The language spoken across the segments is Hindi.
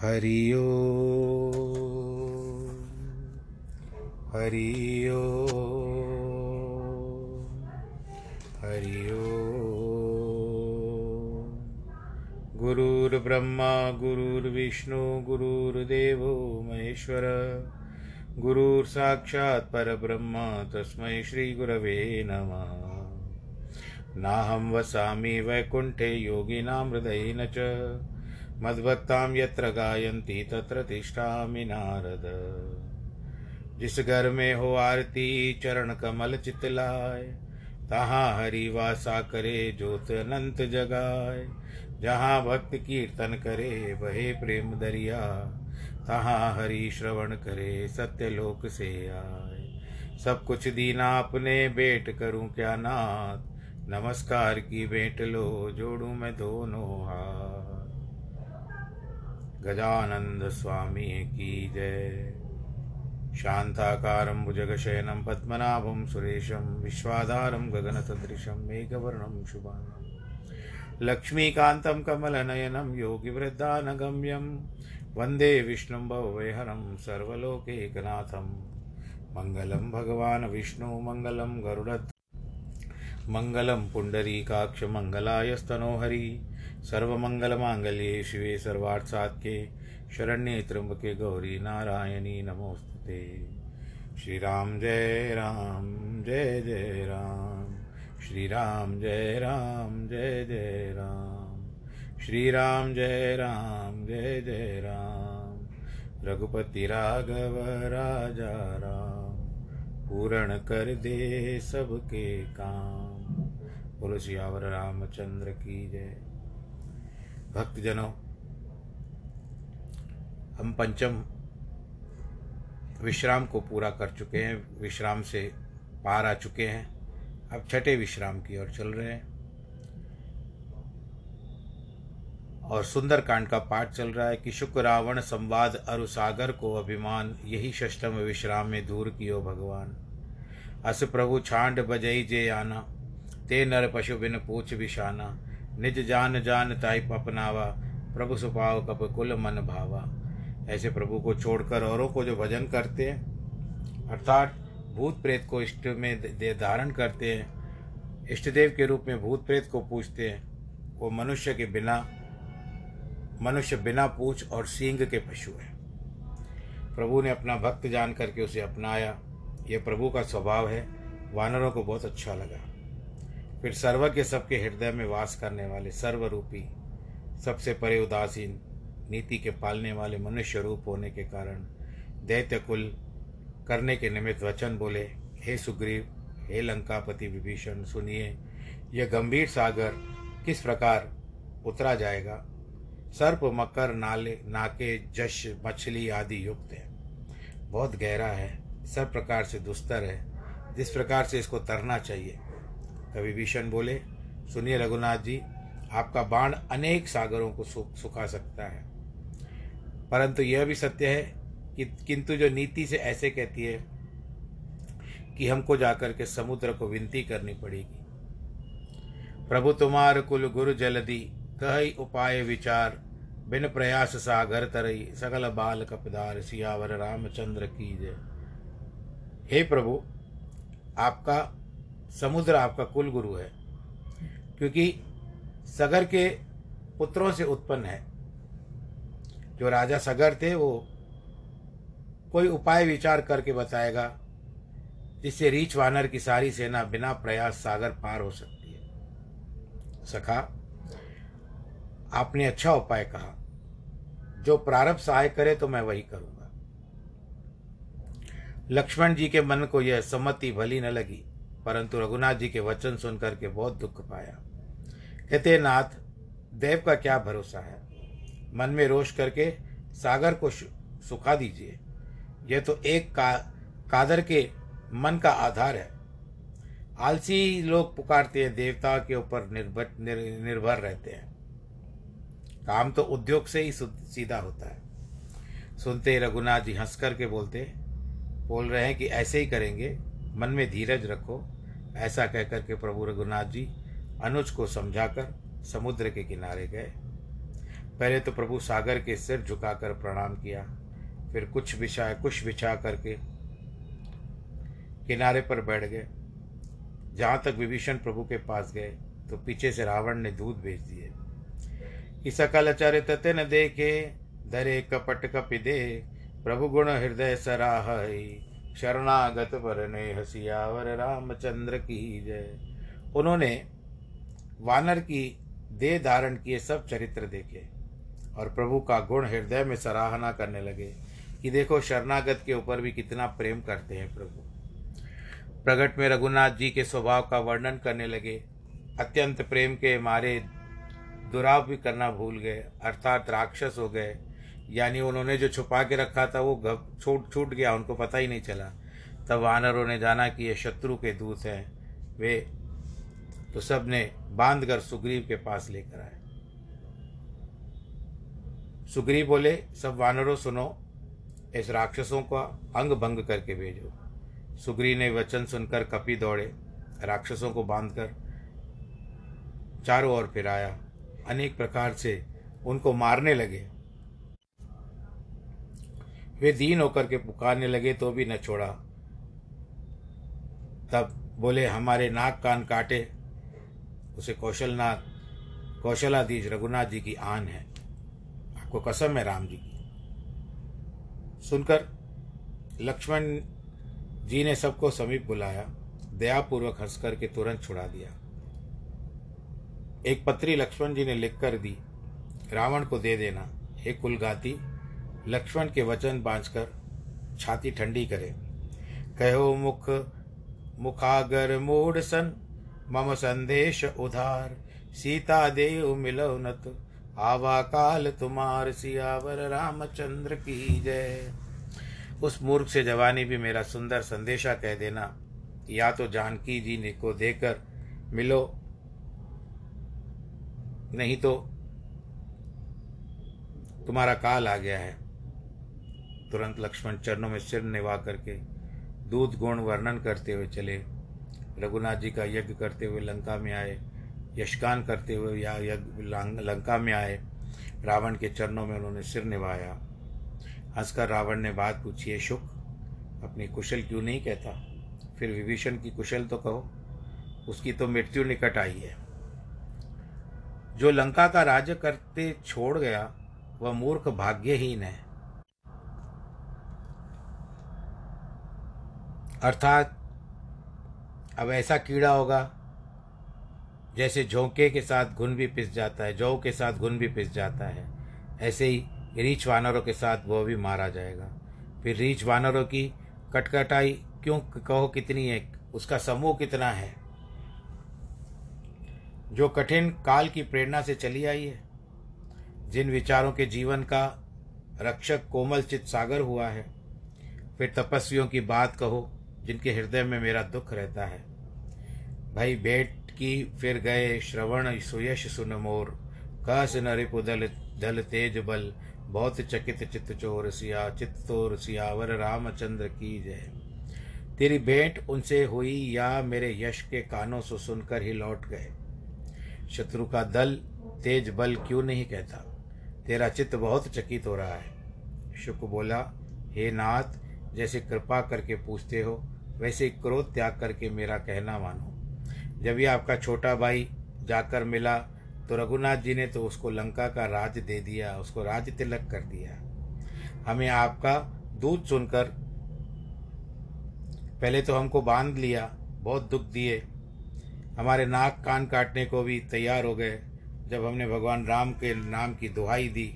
हरि ओ हरि ओ हरि ओ गुरुर्ब्रह्मा गुरुर्विष्णु गुरुर्देवो महेश्वर। गुरुर्साक्षात् परब्रह्म, तस्मै श्रीगुरवे नमः। नाहं वसामि वैकुण्ठे योगिनां हृदयेन च। मद्भक्तां यत्र गायन्ति तत्र तिष्ठामि नारद। जिस घर में हो आरती, चरण कमल चितलाय, तहाँ हरि वासा करे ज्योत अनंत जगाए जहाँ भक्त कीर्तन करे बहे प्रेम दरिया। तहाँ हरि श्रवण करे सत्यलोक से आए सब कुछ दीना अपने भेंट करूँ क्या नाथ? नमस्कार की भेंट लो, जोड़ू मैं दोनों हाथ। गजानंद स्वामी की जय। शान्ताकारं भुजगशयनं पद्मनाभं सुरेशं विश्वाधारं गगनसदृशं मेघवर्णं शुभाङ्गं। लक्ष्मीकान्तं कमलनयनं योगिवृद्धानगम्यं वंदे विष्णुं भववैहरं सर्वलोकैकनाथं। मङ्गलं भगवान् विष्णु, मङ्गलं गरुडत् मङ्गलं पुण्डरीकाक्षमङ्गलायस्तनोहरि सर्वमङ्गलमाङ्गल्ये शिवे सर्वार्थसात्के शरण्ये त्र्यम्बके गौरी नारायणी नमोस्तुते श्रीराम जय राम, जय जय राम। श्रीराम जय राम, जय जय राम। श्रीराम जय राम, जय जय राम। रघुपति राघव राजा राम। पूर्ण कर दे सबके काम। बोलो सियावर रामचंद्र की जय। भक्तजनों, हम पंचम विश्राम को पूरा कर चुके हैं, विश्राम से पार आ चुके हैं। अब छठे विश्राम की ओर चल रहे हैं। और सुंदर कांड का पाठ चल रहा है कि शुक्र रावण संवाद अरुसागर को अभिमान, यही षष्टम विश्राम में दूर कियो भगवान। अस प्रभु छांड बजई जे आना, ते नर पशु बिन पूछ विशाना निज जान जान ताई अपनावा, प्रभु सुपाव कप कुल मन भावा। ऐसे प्रभु को छोड़कर औरों को जो भजन करते हैं, अर्थात भूत प्रेत को इष्ट में दे धारण करते हैं, इष्ट देव के रूप में भूत प्रेत को पूछते हैं, वो मनुष्य के बिना, मनुष्य बिना पूछ और सींग के पशु है। प्रभु ने अपना भक्त जान करके उसे अपनाया। यह प्रभु का स्वभाव है। वानरों को बहुत अच्छा लगा। फिर सर्वज्ञ सबके हृदय में वास करने वाले सर्वरूपी, सबसे परे उदासीन, नीति के पालने वाले मनुष्य रूप होने के कारण दैत्य कुल करने के निमित्त वचन बोले, हे सुग्रीव, हे लंकापति विभीषण, सुनिए, यह गंभीर सागर किस प्रकार उतरा जाएगा? सर्प, मकर, नाले, नाके, जश, मछली आदि युक्त है। बहुत गहरा है, सब प्रकार से दुस्तर है। जिस प्रकार से इसको तरना चाहिए कवि भीषण बोले, सुनिए रघुनाथ जी, आपका बाण अनेक सागरों को सुखा सकता है। परंतु यह भी सत्य है कि, किंतु जो नीति से ऐसे कहती है कि हमको जाकर के समुद्र को विनती करनी पड़ेगी। प्रभु तुम्हार कुल गुरु जलदी कह उपाय विचार, बिन प्रयास सागर तरई, सकल बाल कपदार, सियावर रामचंद्र की जय। हे प्रभु, आपका समुद्र आपका कुल गुरु है। क्योंकि सगर के पुत्रों से उत्पन्न है। जो राजा सगर थे, वो कोई उपाय विचार करके बताएगा, जिससे रीछ वानर की सारी सेना बिना प्रयास सागर पार हो सकती है। सखा, आपने अच्छा उपाय कहा। जो प्रारंभ सहाय करे तो मैं वही करूँगा। लक्ष्मण जी के मन को यह सम्मति भली न लगी। परंतु रघुनाथ जी के वचन सुनकर के बहुत दुख पाया। कहते नाथ देव का क्या भरोसा है? मन में रोष करके सागर को सुखा दीजिए। यह तो एक का कादर के मन का आधार है। आलसी लोग पुकारते हैं देवता के ऊपर निर्भर निर, निर्भर रहते हैं। काम तो उद्योग से ही सीधा होता है। सुनते रघुनाथ जी हंस करके बोलते बोल रहे हैं कि ऐसे ही करेंगे। मन में धीरज रखो ऐसा कहकर के प्रभु रघुनाथ जी अनुज को समझाकर समुद्र के किनारे गए। पहले तो प्रभु सागर के सिर झुकाकर प्रणाम किया, फिर कुछ बिछा कुछ बिछा करके किनारे पर बैठ गए। जहाँ तक विभीषण प्रभु के पास गए तो पीछे से रावण ने दूध भेज दिए। कि सकल चरित न देखे धरे कपट कपिदे, प्रभु गुण हृदय सराह। शरणागत पर ने हसियावर रामचंद्र की जय। उन्होंने वानर की देह धारण किए सब चरित्र देखे और प्रभु का गुण हृदय में सराहना करने लगे कि देखो शरणागत के ऊपर भी कितना प्रेम करते हैं प्रभु। प्रगट में रघुनाथ जी के स्वभाव का वर्णन करने लगे। अत्यंत प्रेम के मारे दुराव भी करना भूल गए, अर्थात राक्षस हो गए यानी उन्होंने जो छुपा के रखा था, वो छूट छूट गया, उनको पता ही नहीं चला। तब वानरों ने जाना कि ये शत्रु के दूत हैं। वे तो सबने बाँध कर सुग्रीव के पास लेकर आए। सुग्रीव बोले, सब वानरों, सुनो, इस राक्षसों का अंग भंग करके भेजो। सुग्रीव ने वचन सुनकर कपी दौड़े। राक्षसों को बांधकर चारों ओर फिराया। अनेक प्रकार से उनको मारने लगे। वे दीन होकर के पुकारने लगे तो भी न छोड़ा। तब बोले, हमारे नाक कान काटे। उसे कौशलनाथ कौशलाधीश रघुनाथ जी की आन है। आपको कसम है राम जी की। सुनकर लक्ष्मण जी ने सबको समीप बुलाया, दयापूर्वक हंस करके तुरंत छुड़ा दिया। एक पत्री लक्ष्मण जी ने लिखकर दी, रावण को दे देना, हे कुलगाती लक्ष्मण के वचन बांझकर छाती ठंडी करे। कहो मुख, मुखागर मूड सन, मम संदेश उधार। सीता देव मिलो नत, आवा काल तुम्हार सियावर, रामचंद्र की जय। उस मूर्ख से जवानी भी मेरा सुंदर संदेशा कह देना। या तो जानकी जी ने को देकर मिलो, नहीं तो तुम्हारा काल आ गया है। तुरंत लक्ष्मण चरणों में सिर निभा करके दूध गुण वर्णन करते हुए चले। रघुनाथ जी का यज्ञ करते हुए लंका में आए यशकान करते हुए या यज्ञ लंका में आए। रावण के चरणों में उन्होंने सिर निभाया। हंसकर रावण ने बात पूछी है शुक, अपनी कुशल क्यों नहीं कहता? फिर विभीषण की कुशल तो कहो, उसकी तो मृत्यु निकट आई है। जो लंका का राज्य करते छोड़ गया, वह मूर्ख भाग्यहीन है। अर्थात अब ऐसा कीड़ा होगा, जैसे झोंके के साथ घुन भी पिस जाता है, जौ के साथ घुन भी पिस जाता है, ऐसे ही रीछ वानरों के साथ वह भी मारा जाएगा। फिर रीछ वानरों की कटकटाई क्यों कहो कितनी है? उसका समूह कितना है? जो कठिन काल की प्रेरणा से चली आई है, जिन विचारों के जीवन का रक्षक कोमल चित सागर हुआ है, फिर तपस्वियों की बात कहो जिनके हृदय में मेरा दुख रहता है। भाई भेंट की फिर गए श्रवण सुयश सुन मोर। कस नरिपु दल दल तेज बल। बहुत चकित चित्त चोर सिया चित्तोर सियावर रामचंद्र की जय। तेरी भेंट उनसे हुई या मेरे यश के कानों से सुनकर ही लौट गए। शत्रु का दल तेज बल क्यों नहीं कहता? तेरा चित्त बहुत चकित हो रहा है। शुक बोला, हे नाथ, जैसे कृपा करके पूछते हो वैसे क्रोध त्याग करके मेरा कहना मानो। जब ये आपका छोटा भाई जाकर मिला तो रघुनाथ जी ने तो उसको लंका का राज दे दिया, उसको राज तिलक कर दिया। हमें आपका दूध सुनकर पहले तो हमको बाँध लिया, बहुत दुख दिए। हमारे नाक कान काटने को भी तैयार हो गए। जब हमने भगवान राम के नाम की दुहाई दी,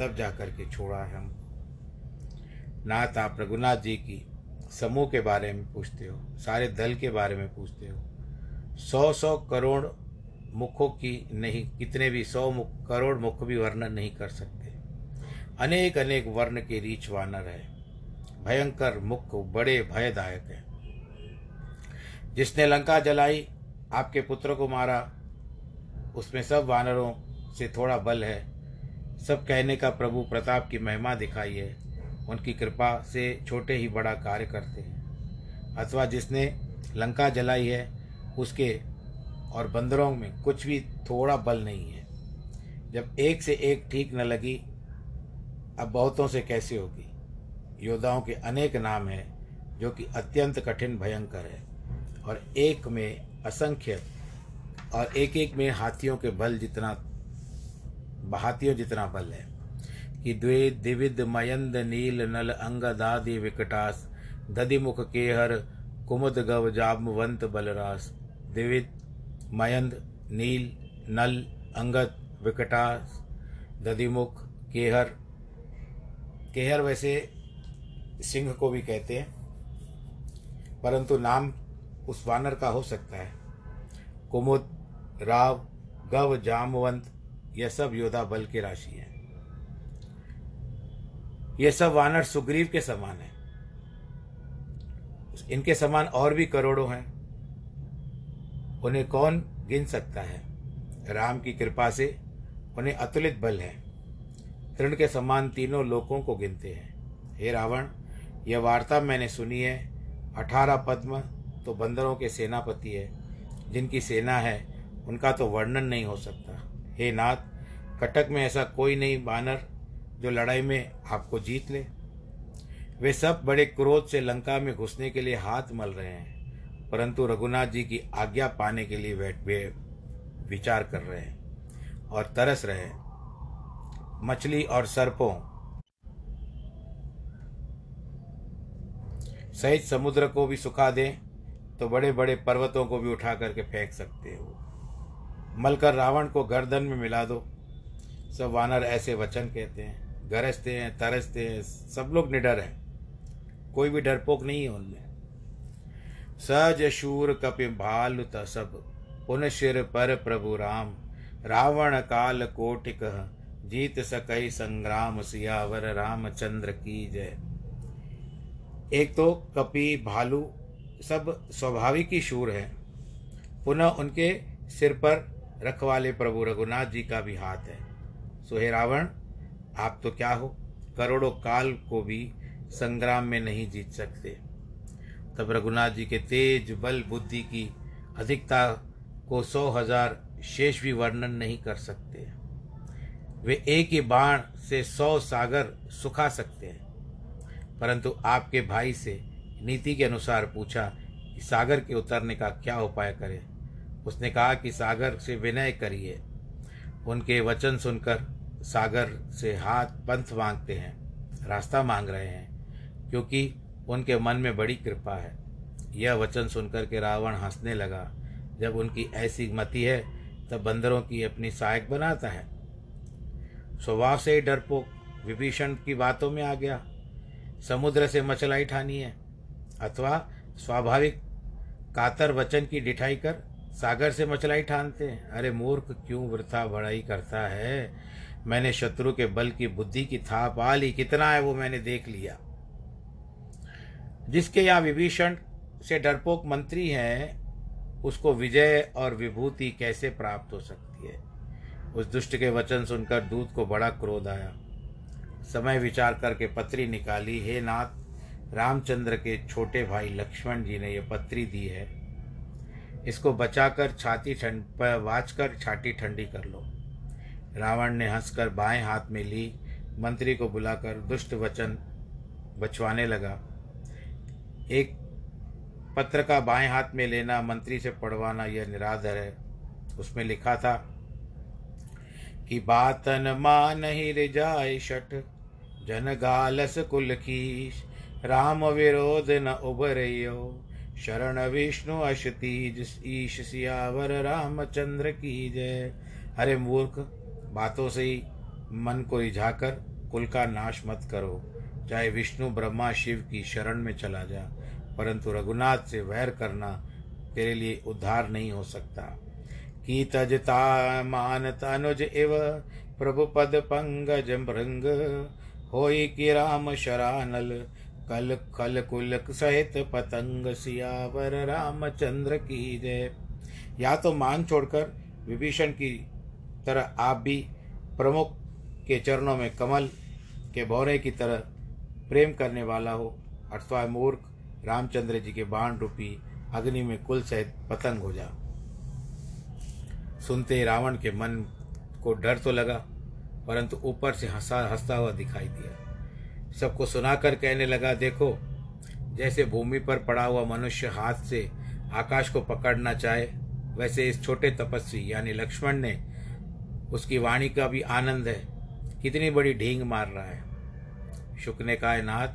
तब जा कर के छोड़ा है हम। नाथ, आप रघुनाथ जी की समूह के बारे में पूछते हो, सारे दल के बारे में पूछते हो। सौ सौ करोड़ मुखों की नहीं, कितने भी सौ मुख करोड़ मुख भी वर्णन नहीं कर सकते। अनेक अनेक वर्ण के रीच वानर है। भयंकर मुख बड़े भयदायक है। जिसने लंका जलाई, आपके पुत्र को मारा, उसमें सब वानरों से थोड़ा बल है। सब कहने का प्रभु प्रताप की महिमा दिखाई है। उनकी कृपा से छोटे ही बड़ा कार्य करते हैं। अथवा जिसने लंका जलाई है, उसके और बंदरों में कुछ भी थोड़ा बल नहीं है। जब एक से एक ठीक न लगी, अब बहुतों से कैसे होगी? योद्धाओं के अनेक नाम हैं, जो कि अत्यंत कठिन, भयंकर है। और एक में असंख्य और एक एक में हाथियों के बल जितना हाथियों जितना बल है। कि द्वे दिविद मयंद नील नल अंग दादि विकटास। दधिमुख केहर, कुमुद गव जामवंत बलरास। दिविद मयंद नील नल अंगद विकटास। दधिमुख केहर। केहर वैसे सिंह को भी कहते हैं, परंतु नाम उस वानर का हो सकता है। कुमुद, राव, गव जामवंत यह सब योद्धा बल की राशि है। ये सब वानर सुग्रीव के समान है। इनके समान और भी करोड़ों हैं। उन्हें कौन गिन सकता है? राम की कृपा से उन्हें अतुलित बल है। तृण के समान तीनों लोकों को गिनते हैं। हे रावण, यह वार्ता मैंने सुनी है। अठारह पद्म तो बंदरों के सेनापति है। जिनकी सेना है, उनका तो वर्णन नहीं हो सकता। हे नाथ, कटक में ऐसा कोई नहीं बानर जो लड़ाई में आपको जीत ले। वे सब बड़े क्रोध से लंका में घुसने के लिए हाथ मल रहे हैं परंतु रघुनाथ जी की आज्ञा पाने के लिए वे, विचार कर रहे हैं और तरस रहे हैं। मछली और सर्पों सहित समुद्र को भी सुखा दें तो बड़े बड़े पर्वतों को भी उठा करके फेंक सकते हो। मलकर रावण को गर्दन में मिला दो सब वानर ऐसे वचन कहते हैं। गरजते हैं, तरसते हैं, सब लोग निडर हैं। कोई भी डरपोक नहीं है उनमें। सहज शूर कपि भालु सब पुन शिर पर प्रभु राम। रावण काल कोटिक जीत सकई संग्राम सियावर रामचंद्र की जय। एक तो कपि, भालू सब स्वाभाविक ही शूर है। पुनः उनके सिर पर रखवाले प्रभु रघुनाथ जी का भी हाथ है। सो हे रावण आप तो क्या हो? करोड़ों काल को भी संग्राम में नहीं जीत सकते। तब रघुनाथ जी के तेज बल बुद्धि की अधिकता को सौ हज़ार शेष भी वर्णन नहीं कर सकते। वे एक ही बाण से सौ सागर सुखा सकते हैं। परंतु आपके भाई से नीति के अनुसार पूछा कि सागर के उतरने का क्या उपाय करें? उसने कहा कि सागर से विनय करिए। उनके वचन सुनकर सागर से हाथ पंथ मांगते हैं, रास्ता मांग रहे हैं, क्योंकि उनके मन में बड़ी कृपा है। यह वचन सुनकर के रावण हंसने लगा। जब उनकी ऐसी मति है, तब बंदरों की अपनी सहायक बनाता है। स्वभाव से ही डरपोक, विभीषण की बातों में आ गया। समुद्र से मचलाई ठानी है। अथवा स्वाभाविक कातर वचन की डिठाई कर सागर से मचलाई ठानते हैं। अरे मूर्ख, क्यों वृथा बड़ाई करता है? मैंने शत्रु के बल की बुद्धि की था पा ली, कितना है वो मैंने देख लिया। जिसके यहाँ विभीषण से डरपोक मंत्री हैं, उसको विजय और विभूति कैसे प्राप्त हो सकती है? उस दुष्ट के वचन सुनकर दूत को बड़ा क्रोध आया। समय विचार करके पत्री निकाली, हे नाथ, रामचंद्र के छोटे भाई लक्ष्मण जी ने यह पत्री दी है। इसको बचाकर छाती ठंड वाच कर छाती ठंडी कर लो। रावण ने हंसकर बाएँ हाथ में ली। मंत्री को बुलाकर दुष्ट वचन बचवाने लगा। एक पत्र का बाएँ हाथ में लेना, मंत्री से पढ़वाना, यह निराधर है। उसमें लिखा था कि बातन मान ही रिजाय शठ जन गालस कुल खीश राम विरोध न उभरियो। शरण विष्णु अशतीज, ईश सियावर, रामचंद्र की जय। हरे मूर्ख बातों से ही मन को रिझाकर कुल का नाश मत करो। चाहे विष्णु, ब्रह्मा, शिव की शरण में चला जा, परंतु रघुनाथ से वैर करना तेरे लिए उद्धार नहीं हो सकता। की तजता मान तनुज इव, प्रभु पद पंगज भृंग होई कि राम शरानल, कल खल कुल सहित पतंग सियावर रामचंद्र की जय। या तो मान छोड़कर विभीषण की तरह आप भी प्रमुख के चरणों में कमल के भौरे की तरह प्रेम करने वाला हो, अथवा मूर्ख रामचंद्र जी के बाण रूपी अग्नि में कुल सहित पतंग हो जा सुनते ही रावण के मन को डर तो लगा, परंतु ऊपर से हंसा हंसता हुआ दिखाई दिया। सबको सुनाकर कहने लगा, देखो, जैसे भूमि पर पड़ा हुआ मनुष्य हाथ से आकाश को पकड़ना चाहे, वैसे इस छोटे तपस्वी यानी लक्ष्मण ने उसकी वाणी का भी आनंद है। कितनी बड़ी ढींग मार रहा है। शुक ने कहा नाथ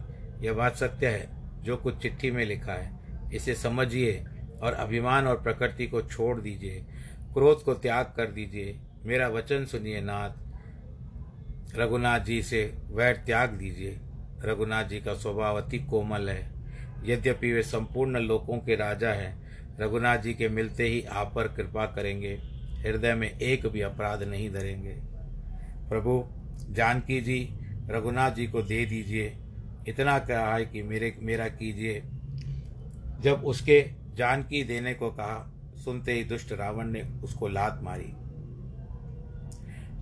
यह बात सत्य है, जो कुछ चिट्ठी में लिखा है। इसे समझिए और अभिमान और प्रकृति को छोड़ दीजिए। क्रोध को त्याग कर दीजिए। मेरा वचन सुनिए नाथ। रघुनाथ जी से वैर त्याग दीजिए। रघुनाथ जी का स्वभाव अति कोमल है। यद्यपि वे संपूर्ण लोकों के राजा हैं, रघुनाथ जी के मिलते ही आप पर कृपा करेंगे। हृदय में एक भी अपराध नहीं धरेंगे। प्रभु, जानकी जी, रघुनाथ जी को दे दीजिए। इतना कहा है कि मेरे, मेरा कीजिए। जब उसके जानकी देने को कहा, सुनते ही दुष्ट रावण ने उसको लात मारी।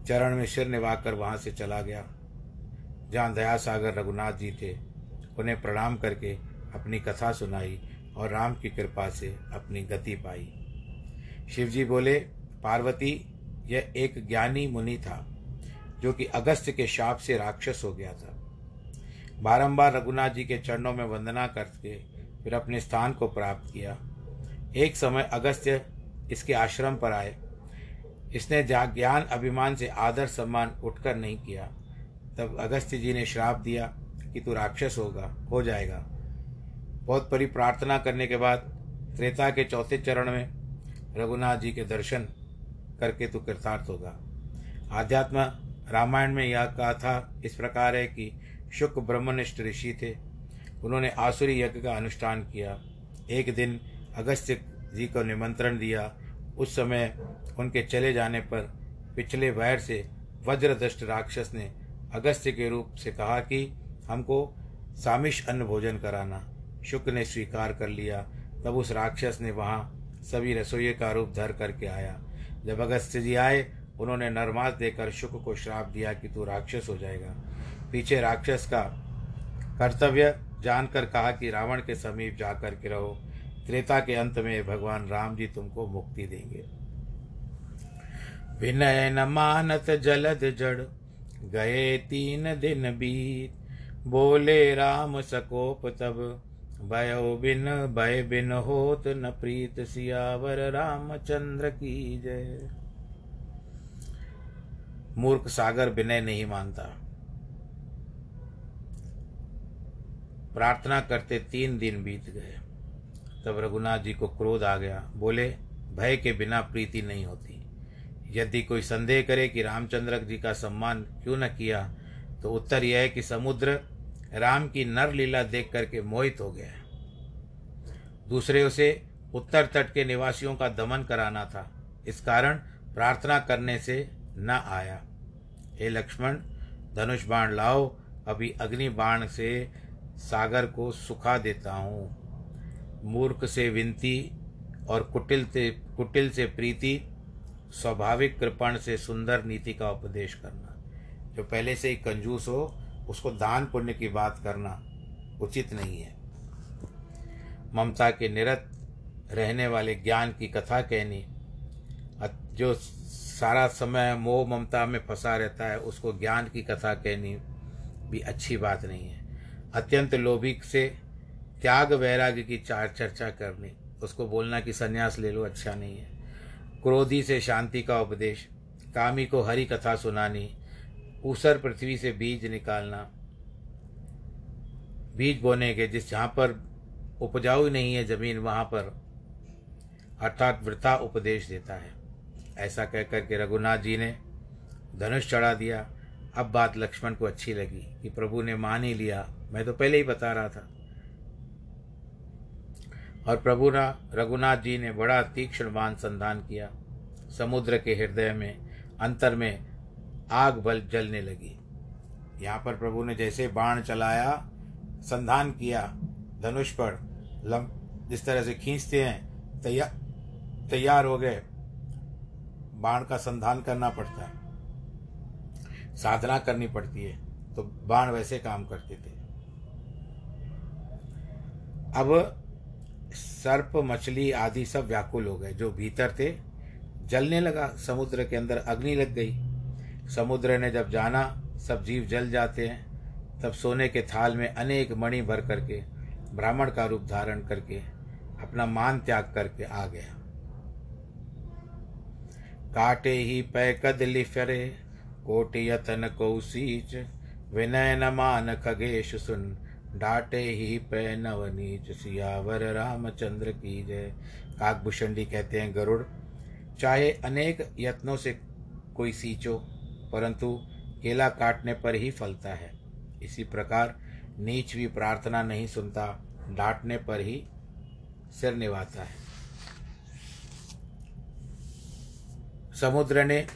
चरण में सिर निभाकर वहाँ से चला गया। जहाँ दयासागर रघुनाथ जी थे, उन्हें प्रणाम करके अपनी कथा सुनाई और राम की कृपा से अपनी गति पाई। शिवजी बोले पार्वती, यह एक ज्ञानी मुनि था, जो कि अगस्त्य के शाप से राक्षस हो गया था। बारंबार रघुनाथ जी के चरणों में वंदना करके फिर अपने स्थान को प्राप्त किया। एक समय अगस्त्य इसके आश्रम पर आए। इसने ज्ञान अभिमान से आदर सम्मान उठकर नहीं किया। तब अगस्त्य जी ने श्राप दिया कि तू राक्षस होगा, हो जाएगा। बहुत परी प्रार्थना करने के बाद त्रेता के चौथे चरण में रघुनाथ जी के दर्शन करके तू कृतार्थ होगा। आध्यात्म रामायण में यह कहा था, इस प्रकार है कि शुक ब्रह्मनिष्ठ ऋषि थे। उन्होंने आसुरी यज्ञ का अनुष्ठान किया। एक दिन अगस्त्य जी को निमंत्रण दिया। उस समय उनके चले जाने पर पिछले वैर से वज्रदष्ट राक्षस ने अगस्त्य के रूप से कहा कि हमको सामिश अन्न भोजन कराना। शुक्र ने स्वीकार कर लिया। तब उस राक्षस ने वहाँ सभी रसोई का रूप धर करके आया। जब अगस्त्य जी आए, उन्होंने नरमास देकर शुक्र को श्राप दिया कि तू राक्षस हो जाएगा। पीछे राक्षस का कर्तव्य जानकर कहा कि रावण के समीप जाकर के रहो। त्रेता के अंत में भगवान राम जी तुमको मुक्ति देंगे। विनय न मानत जलद जड़, गए तीन दिन बीत। बोले राम सकोप तब। भयो बिन भय बिन होत न प्रीत सियावर रामचंद्र की जय। मूर्ख सागर विनय नहीं मानता। प्रार्थना करते तीन दिन बीत गए। तब रघुनाथ जी को क्रोध आ गया। बोले, भय के बिना प्रीति नहीं होती। यदि कोई संदेह करे कि रामचंद्र जी का सम्मान क्यों न किया तो उत्तर यह है कि समुद्र राम की नर लीला देख करके मोहित हो गया। दूसरे उसे उत्तर तट के निवासियों का दमन कराना था। इस कारण प्रार्थना करने से न आया। हे लक्ष्मण, धनुष बाण लाओ, अभी अग्नि बाण से सागर को सुखा देता हूँ। मूर्ख से विनती और कुटिल से कुटिल से प्रीति, स्वाभाविक कृपण से सुंदर नीति का उपदेश करना। जो पहले से ही कंजूस हो उसको दान पुण्य की बात करना उचित नहीं है। ममता के निरत रहने वाले ज्ञान की कथा कहनी जो सारा समय मोह ममता में फंसा रहता है, उसको ज्ञान की कथा कहनी भी अच्छी बात नहीं है। अत्यंत लोभी से त्याग वैराग्य की चार चर्चा करनी, उसको बोलना कि संन्यास ले लो अच्छा नहीं है। क्रोधी से शांति का उपदेश, कामी को हरी कथा सुनानी ऊसर पृथ्वी से बीज निकालना। बीज बोने के जिस जहाँ पर उपजाऊ नहीं है ज़मीन, वहाँ पर अर्थात वृथा उपदेश देता है। ऐसा कह कर के रघुनाथ जी ने धनुष चढ़ा दिया। अब बात लक्ष्मण को अच्छी लगी कि प्रभु ने मान ही लिया। मैं तो पहले ही बता रहा था। और प्रभु ना रघुनाथ जी ने बड़ा तीक्ष्ण बाण संधान किया। समुद्र के हृदय में, अंतर में आग बल जलने लगी। यहाँ पर प्रभु ने जैसे बाण चलाया, संधान किया, धनुष पर लम, जिस तरह से खींचते हैं तैयार तैयार हो गए। बाण का संधान करना पड़ता। है साधना करनी पड़ती है तो बाण वैसे काम करते थे। अब सर्प, मछली आदि सब व्याकुल हो गए, जो भीतर थे। जलने लगा, समुद्र के अंदर अग्नि लग गई। समुद्र ने जब जाना, सब जीव जल जाते हैं। तब सोने के थाल में अनेक मणि भर करके, ब्राह्मण का रूप धारण करके, अपना मान त्याग करके आ गया काटे ही पै कदली फरे, कोटि यतन कौशीच विनय न मान खगेश सुन, डाटे ही पै नवनीच सियावर रामचंद्र की जय। काकभूषणी कहते हैं, गरुड़, चाहे अनेक यत्नों से कोई सींचो परंतु केला काटने पर ही फलता है। इसी प्रकार नीच भी प्रार्थना नहीं सुनता, डांटने पर ही सिर निभाता है। समुद्र ने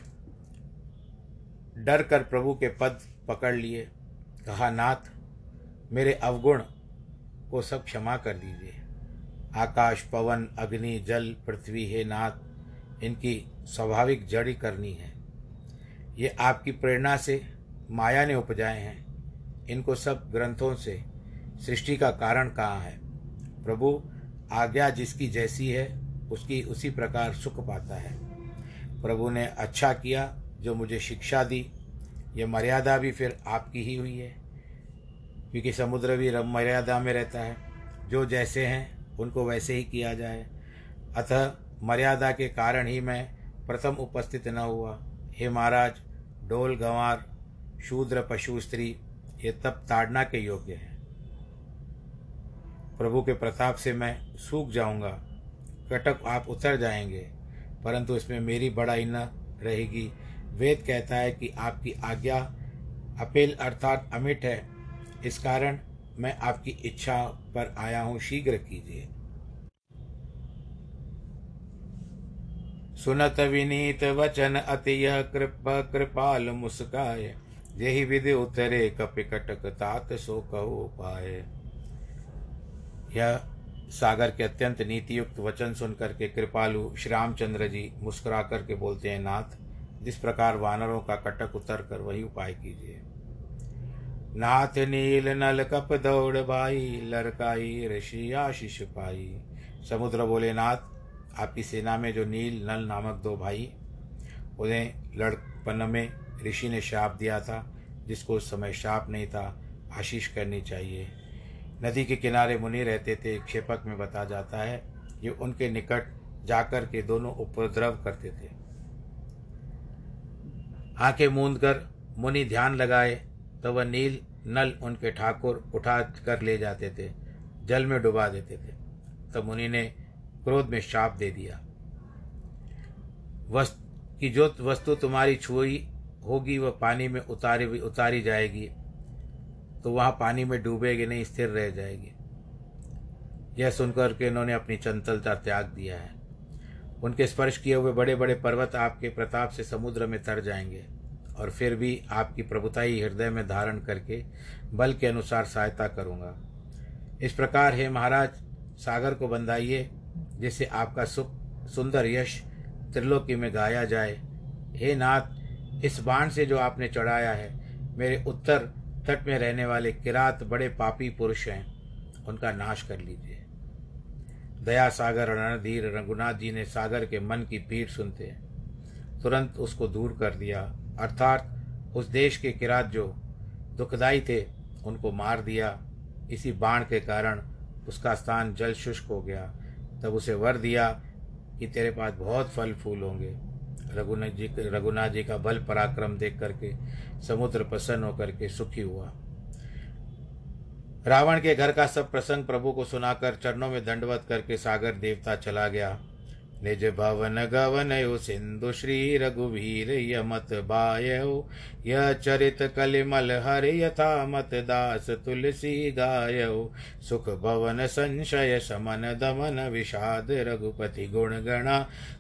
डर कर प्रभु के पद पकड़ लिए। कहा, नाथ, मेरे अवगुण को सब क्षमा कर दीजिए। आकाश, पवन, अग्नि, जल, पृथ्वी, हे नाथ, इनकी स्वाभाविक जड़ी करनी है। ये आपकी प्रेरणा से माया ने उपजाए हैं। इनको सब ग्रंथों से, सृष्टि का कारण कहाँ है? प्रभु, आज्ञा जिसकी जैसी है, उसकी उसी प्रकार सुख पाता है। प्रभु ने अच्छा किया जो मुझे शिक्षा दी। ये मर्यादा भी फिर आपकी ही हुई है, क्योंकि समुद्र भी मर्यादा में रहता है। जो जैसे हैं, उनको वैसे ही किया जाए। अतः मर्यादा के कारण ही मैं प्रथम उपस्थित न हुआ। हे महाराज डोल गंवार, शूद्र पशु स्त्री, ये तब ताड़ना के योग्य हैं। प्रभु के प्रताप से मैं सूख जाऊँगा, कटक आप उतर जाएँगे, परंतु इसमें मेरी बड़ाई न रहेगी। वेद कहता है कि आपकी आज्ञा अपेल अर्थात अमिट है। इस कारण मैं आपकी इच्छा पर आया हूँ, शीघ्र कीजिए। सुनत विनीत वचन अति यह कृपा, कृपाल मुस्काय यही विधि उतरे कपिकटक तात सो कहो पाए यह सागर के अत्यंत नीतियुक्त वचन सुनकर के कृपालु श्री रामचंद्र जी मुस्कुरा करके बोलते हैं, नाथ, जिस प्रकार वानरों का कटक उतर कर वही उपाय कीजिए। नाथ नील नल कप दौड़ भाई लड़काई ऋषि आशीष पाई। समुद्र बोले, नाथ आपकी सेना में जो नील नल नामक दो भाई, उन्हें लड़पन में ऋषि ने शाप दिया था, जिसको उस समय शाप नहीं था, आशीष करनी चाहिए। नदी के किनारे मुनि रहते थे, क्षेपक में बता जाता है ये उनके निकट जाकर के दोनों उपद्रव करते थे। आँखें मूंद कर मुनि ध्यान लगाए तो वह नील नल उनके ठाकुर उठा कर ले जाते थे, जल में डुबा देते थे। तब तो मुनि ने क्रोध में शाप दे दिया। वस्त की जो वस्तु तुम्हारी छुई होगी, वह पानी में उतारी उतारी जाएगी तो वहाँ पानी में डूबेगी नहीं, स्थिर रह जाएगी। यह सुनकर के इन्होंने अपनी चंचलता त्याग दिया है। उनके स्पर्श किए हुए बड़े बड़े पर्वत आपके प्रताप से समुद्र में तर जाएँगे, और फिर भी आपकी प्रभुता ही हृदय में धारण करके बल के अनुसार सहायता करूँगा। इस प्रकार, हे महाराज, सागर को बंधाइए जिससे आपका सुख, सुंदर यश त्रिलोकी में गाया जाए। हे नाथ, इस बाण से जो आपने चढ़ाया है, मेरे उत्तर तट में रहने वाले किरात बड़े पापी पुरुष हैं। उनका नाश कर लीजिए। दया सागर रणधीर रघुनाथ जी ने सागर के मन की पीठ सुनते तुरंत उसको दूर कर दिया। अर्थात उस देश के किरात जो दुखदाई थे, उनको मार दिया। इसी बाण के कारण उसका स्थान जल शुष्क हो गया। तब उसे वर दिया कि तेरे पास बहुत फल फूल होंगे। रघुनाथ जी रघुनाथ जी का बल पराक्रम देख करके, समुद्र प्रसन्न होकर के सुखी हुआ। रावण के घर का सब प्रसंग प्रभु को सुनाकर चरणों में दंडवत करके सागर देवता चला गया। निज भवन गवन सिंधु श्री रघुवीर यमत बायो य चरित कलिमल हर यथा मत दास तुलसी गायो सुख भवन संशय समन दमन विषाद रघुपति गुण गणा।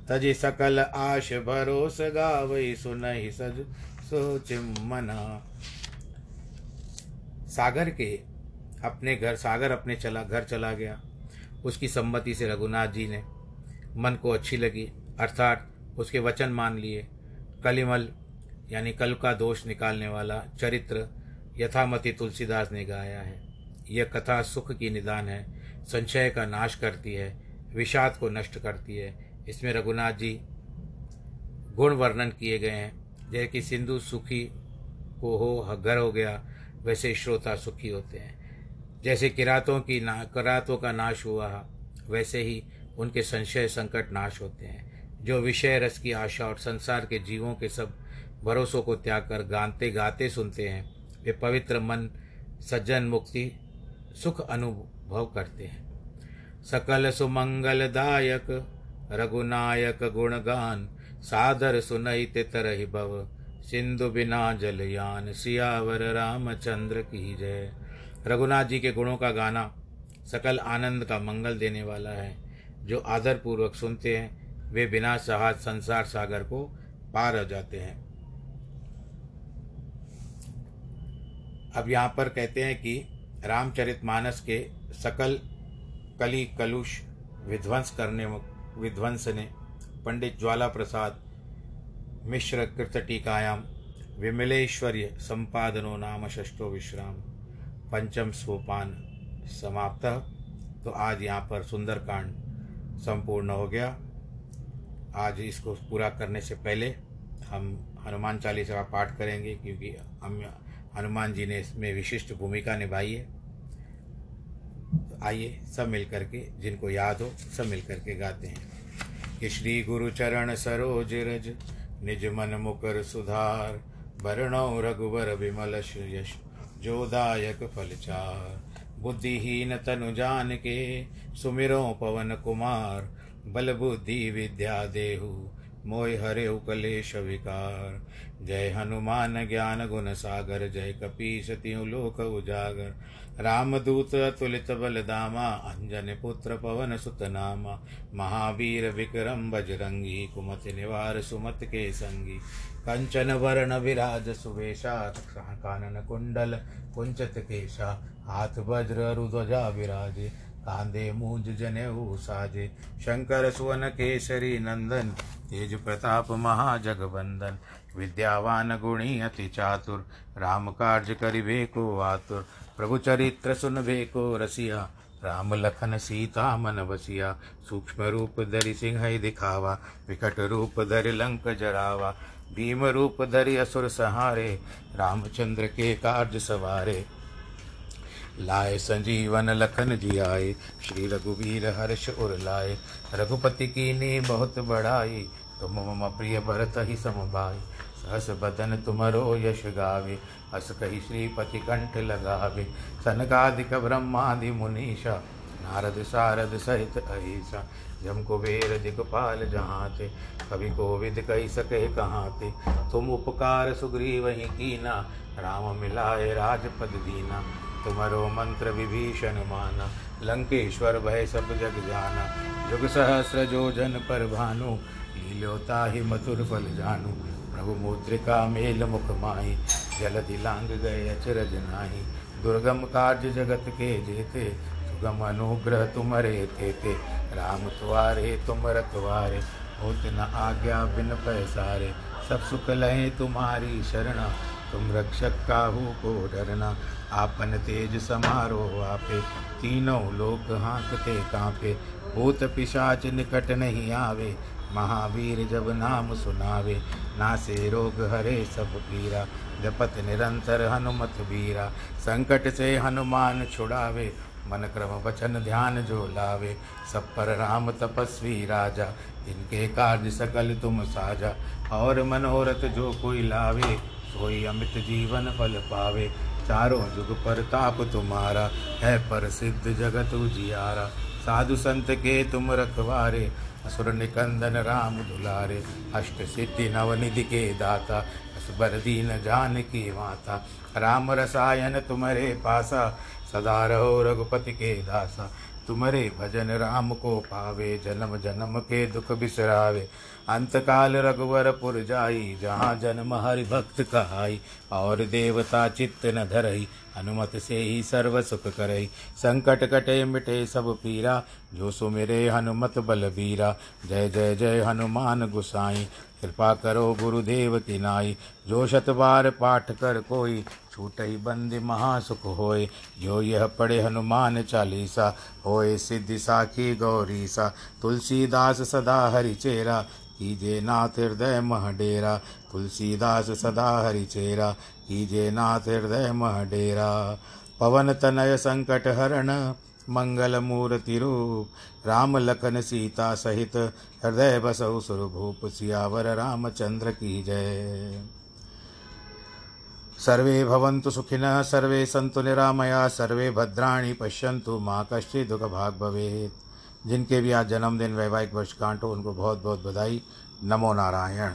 तजि सकल आश भरोस गावई सुनहि सज सोच मना। सागर के अपने घर, सागर अपने चला, घर चला गया। उसकी सम्मति से रघुनाथ जी ने मन को अच्छी लगी, अर्थात उसके वचन मान लिए। कलिमल, यानी कल का दोष निकालने वाला चरित्र यथामति तुलसीदास ने गाया है। यह कथा सुख की निदान है, संशय का नाश करती है, विषाद को नष्ट करती है। इसमें रघुनाथ जी गुण वर्णन किए गए हैं। जैसे कि सिंधु सुखी को हो, घर हो गया, वैसे श्रोता सुखी होते हैं। जैसे किरातों की ना, किरातों का नाश हुआ, वैसे ही उनके संशय संकट नाश होते हैं। जो विषय रस की आशा और संसार के जीवों के सब भरोसों को त्याग कर गाते गाते सुनते हैं, वे पवित्र मन, सज्जन मुक्ति, सुख अनुभव करते हैं। सकल सुमंगलदायक रघुनायक गुणगान, सादर सुनहित तरहि भव, सिंधु बिना जलयान सियावर रामचंद्र की जय। रघुनाथ जी के गुणों का गाना सकल आनंद का मंगल देने वाला है। जो आदर पूर्वक सुनते हैं, वे बिना सहाज संसार सागर को पार हो जाते हैं। अब यहाँ पर कहते हैं कि रामचरित मानस के सकल कली कलुष विध्वंस करने विध्वंस ने पंडित ज्वाला प्रसाद मिश्र कृत टीकायाम विमलेश्वर्य संपादनो नाम षष्ठो विश्राम पंचम सोपान समाप्त। तो आज यहाँ पर सुंदरकांड संपूर्ण हो गया। आज इसको पूरा करने से पहले हम हनुमान चालीसा का पाठ करेंगे क्योंकि हम हनुमान जी ने इसमें विशिष्ट भूमिका निभाई है। तो आइए सब मिल करके जिनको याद हो, सब मिल करके गाते हैं। कि श्री गुरु चरण सरोज रज, निज मन मुकर सुधार भरणौ रघुवर विमल यश जोदायक फलचार बुद्धिहीन तनु जान के सुमिरो पवन कुमार बल बुद्धि विद्या देहु मोय हरे कलेश विकार। जय हनुमान ज्ञान गुण सागर, जय कपीश त्यू लोक उजागर। रामदूत अतुलित बल दामा अंजन पुत्र पवन सुत नामा महावीर विक्रम बजरंगी, कुमति निवार सुमत के संगी। कंचन वरण विराज सुवेशा कानन कुंडल कुंचत केशा। हाथ वज्र रुध्वजा विराजे, कांधे मूंज जनेऊ साजे शंकर, सुवन, केसरी, नंदन, तेज प्रताप महाजगवंदन विद्यावान गुणी अति चातुर, राम कार्य करिबे को आतुर, प्रभु चरित्र सुनबे को रसिया, राम लखन सीता मन बसिया, सूक्ष्म रूप धरि सिंह दिखावा, विकट रूप धरि लंक जरावा, भीम रूप धरि असुर सहारे, रामचंद्र के कार्य सवारे। लाए संजीवन लखन जी आए श्री रघुवीर हर्ष उर लाए। रघुपति की नी बहुत बढ़ाई, तुम मम प्रिय भरत ही समभाई सहस बदन तुमरो यश गावे, हस कही श्रीपति कंठ लगावे। सनकादिक ब्रह्मादि मुनीषा, नारद सारद सहित अहिषा जम कुबेर दिगपाल जहाँ थे कभी कोविद कही सके कहाँ थे तुम उपकार सुग्री वही कीना, राम मिलाए राजपद दीना। तुम्हारो मंत्र विभीषण माना, लंकेश्वर भय सब जग जाना। जुग सहस्र जो जन पर भानु, लीलोता ही मधुर फल जानू। प्रभु मुद्रिका मेल मुख माही जलधि लांग गए अचरज नाही। दुर्गम कार्य जगत के जेते, सुगम अनुग्रह तुमरे थे ते राम तुआरे, तुम रखवारे होत न आज्ञा बिन पैसारे। सब सुख लहे तुम्हारी शरणा, तुम रक्षक काहू को डरना। आपन तेज समारो आपे, तीनों लोक हाँकते कांपे। भूत पिशाच निकट नहीं आवे, महावीर जब नाम सुनावे। नासे रोग हरे सब पीरा, जपत निरंतर हनुमत बीरा। संकट से हनुमान छुड़ावे, मन क्रम वचन ध्यान जो लावे। सब पर राम तपस्वी राजा इनके कार्य सकल तुम साजा। और मनोरथ जो कोई लावे, सोई अमित जीवन फल पावे। चारों जुग पर ताप तुम्हारा, है पर सिद्ध जगत उजियारा। साधु संत के तुम रखवारे, असुर निकंदन राम दुलारे। अष्ट सिद्धि नवनिधि के दाता, असबर दीन जान की माता। राम रसायन तुम्हारे पासा, सदा रहो रघुपति के दासा। तुम्हारे भजन राम को पावे, जन्म जन्म के दुख बिसरावे। अंत काल रघुवर पुर जाई, जहाँ जन्म हरि भक्त कहाई, और देवता चित्त न धरई हनुमत से ही सर्व सुख करई। संकट कटे मिटे सब पीरा, जो सुमिरे हनुमत बल बीरा जय जय जय हनुमान गुसाई, कृपा करो गुरुदेव की नाई। जो शत बार पाठ कर कोई, छूटई बंद महासुख होय जो यह पढ़े हनुमान चालीसा होय सिद्धि साखी गौरी सा तुलसीदास सदा हरि चेरा कीजे नाथ हृदय मह डेरा, तुलसीदास सदा हरि चेरा कीजे नाथ हृदय मह डेरा। पवन तनय संकट हरण, मंगल मूर्ति रूप, राम लखन सीता सहित, हृदय बसौ सुरभूप सियावर रामचंद्र की जय। सर्वे भवन्तु सुखिनः, सर्वे सन्तु निरामया, सर्वे भद्राणि पश्यन्तु, माँ कश्चित् दुःखभाग् भवेत्। जिनके भी आज जन्मदिन वैवाहिक वर्षगांठ हो उनको बहुत बहुत बधाई। नमो नारायण।